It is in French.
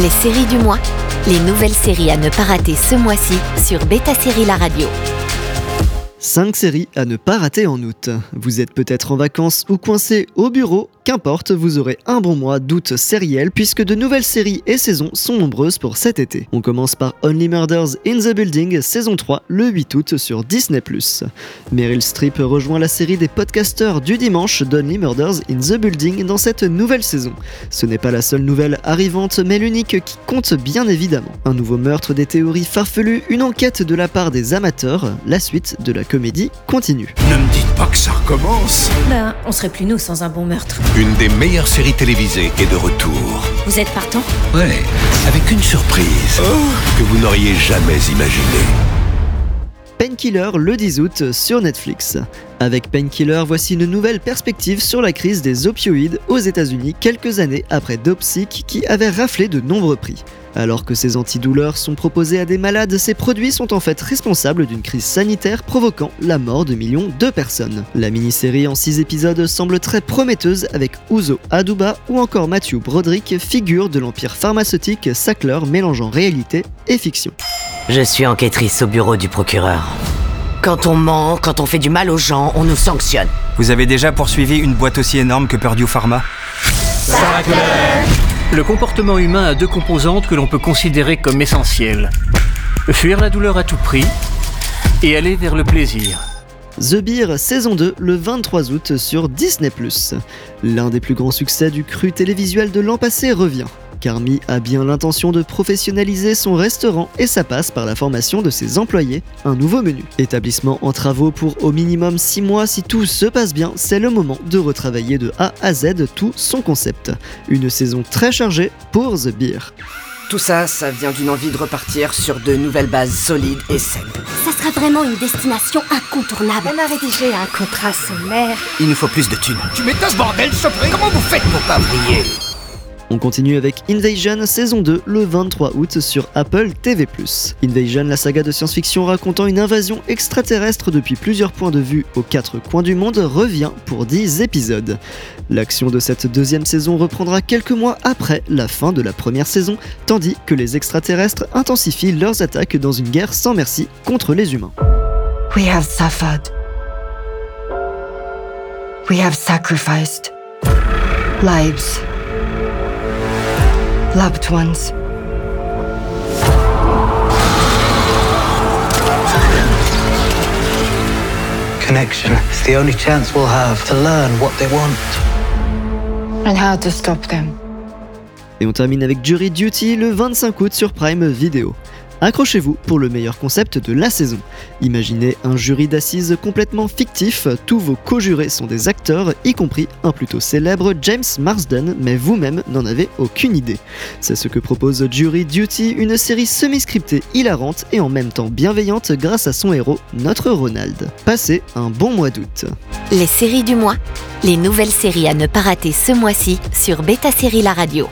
Les séries du mois, les nouvelles séries à ne pas rater ce mois-ci sur Beta Série La Radio. 5 séries à ne pas rater en août. Vous êtes peut-être en vacances ou coincé au bureau, qu'importe, vous aurez un bon mois d'août sériel puisque de nouvelles séries et saisons sont nombreuses pour cet été. On commence par Only Murders in the Building, saison 3, le 8 août sur Disney+. Meryl Streep rejoint la série des podcasteurs du dimanche d'Only Murders in the Building dans cette nouvelle saison. Ce n'est pas la seule nouvelle arrivante, mais l'unique qui compte bien évidemment. Un nouveau meurtre, des théories farfelues, une enquête de la part des amateurs, la suite de la comédie continue. Ne me dites pas que ça recommence Ben, on serait plus nous sans un bon meurtre. Une des meilleures séries télévisées est de retour. Vous êtes partant? Ouais, avec une surprise que vous n'auriez jamais imaginée. Painkiller le 10 août sur Netflix. Avec Painkiller, voici une nouvelle perspective sur la crise des opioïdes aux États-Unis quelques années après Dopsic qui avait raflé de nombreux prix. Alors que ces antidouleurs sont proposés à des malades, ces produits sont en fait responsables d'une crise sanitaire provoquant la mort de millions de personnes. La mini-série en 6 épisodes semble très prometteuse avec Uzo Aduba ou encore Matthew Broderick, figure de l'empire pharmaceutique Sackler mélangeant réalité et fiction. Je suis enquêtrice au bureau du procureur. Quand on ment, quand on fait du mal aux gens, on nous sanctionne. Vous avez déjà poursuivi une boîte aussi énorme que Purdue Pharma? Le comportement humain a deux composantes que l'on peut considérer comme essentielles. Fuir la douleur à tout prix et aller vers le plaisir. The Beer saison 2 le 23 août sur Disney+. L'un des plus grands succès du cru télévisuel de l'an passé revient. Carmi a bien l'intention de professionnaliser son restaurant et ça passe par la formation de ses employés, un nouveau menu. Établissement en travaux pour au minimum 6 mois, si tout se passe bien, c'est le moment de retravailler de A à Z tout son concept. Une saison très chargée pour The Beer. Tout ça, ça vient d'une envie de repartir sur de nouvelles bases solides et saines. Ça sera vraiment une destination incontournable. On a rédigé un contrat sommaire. Il nous faut plus de thunes. Tu ce bordel, Chopré Comment vous faites pour pas briller On continue avec Invasion saison 2 le 23 août sur Apple TV+. Invasion, la saga de science-fiction racontant une invasion extraterrestre depuis plusieurs points de vue aux quatre coins du monde revient pour 10 épisodes. L'action de cette deuxième saison reprendra quelques mois après la fin de la première saison, tandis que les extraterrestres intensifient leurs attaques dans une guerre sans merci contre les humains. We have suffered. We have sacrificed lives, loved ones. Connection is the only chance we'll have to learn what they want. And how to stop them. Et on termine avec Jury Duty le 25 août sur Prime Video. Accrochez-vous pour le meilleur concept de la saison. Imaginez un jury d'assises complètement fictif, tous vos co-jurés sont des acteurs, y compris un plutôt célèbre James Marsden, mais vous-même n'en avez aucune idée. C'est ce que propose Jury Duty, une série semi-scriptée hilarante et en même temps bienveillante grâce à son héros, notre Ronald. Passez un bon mois d'août. Les séries du mois, les nouvelles séries à ne pas rater ce mois-ci sur Beta Série La Radio.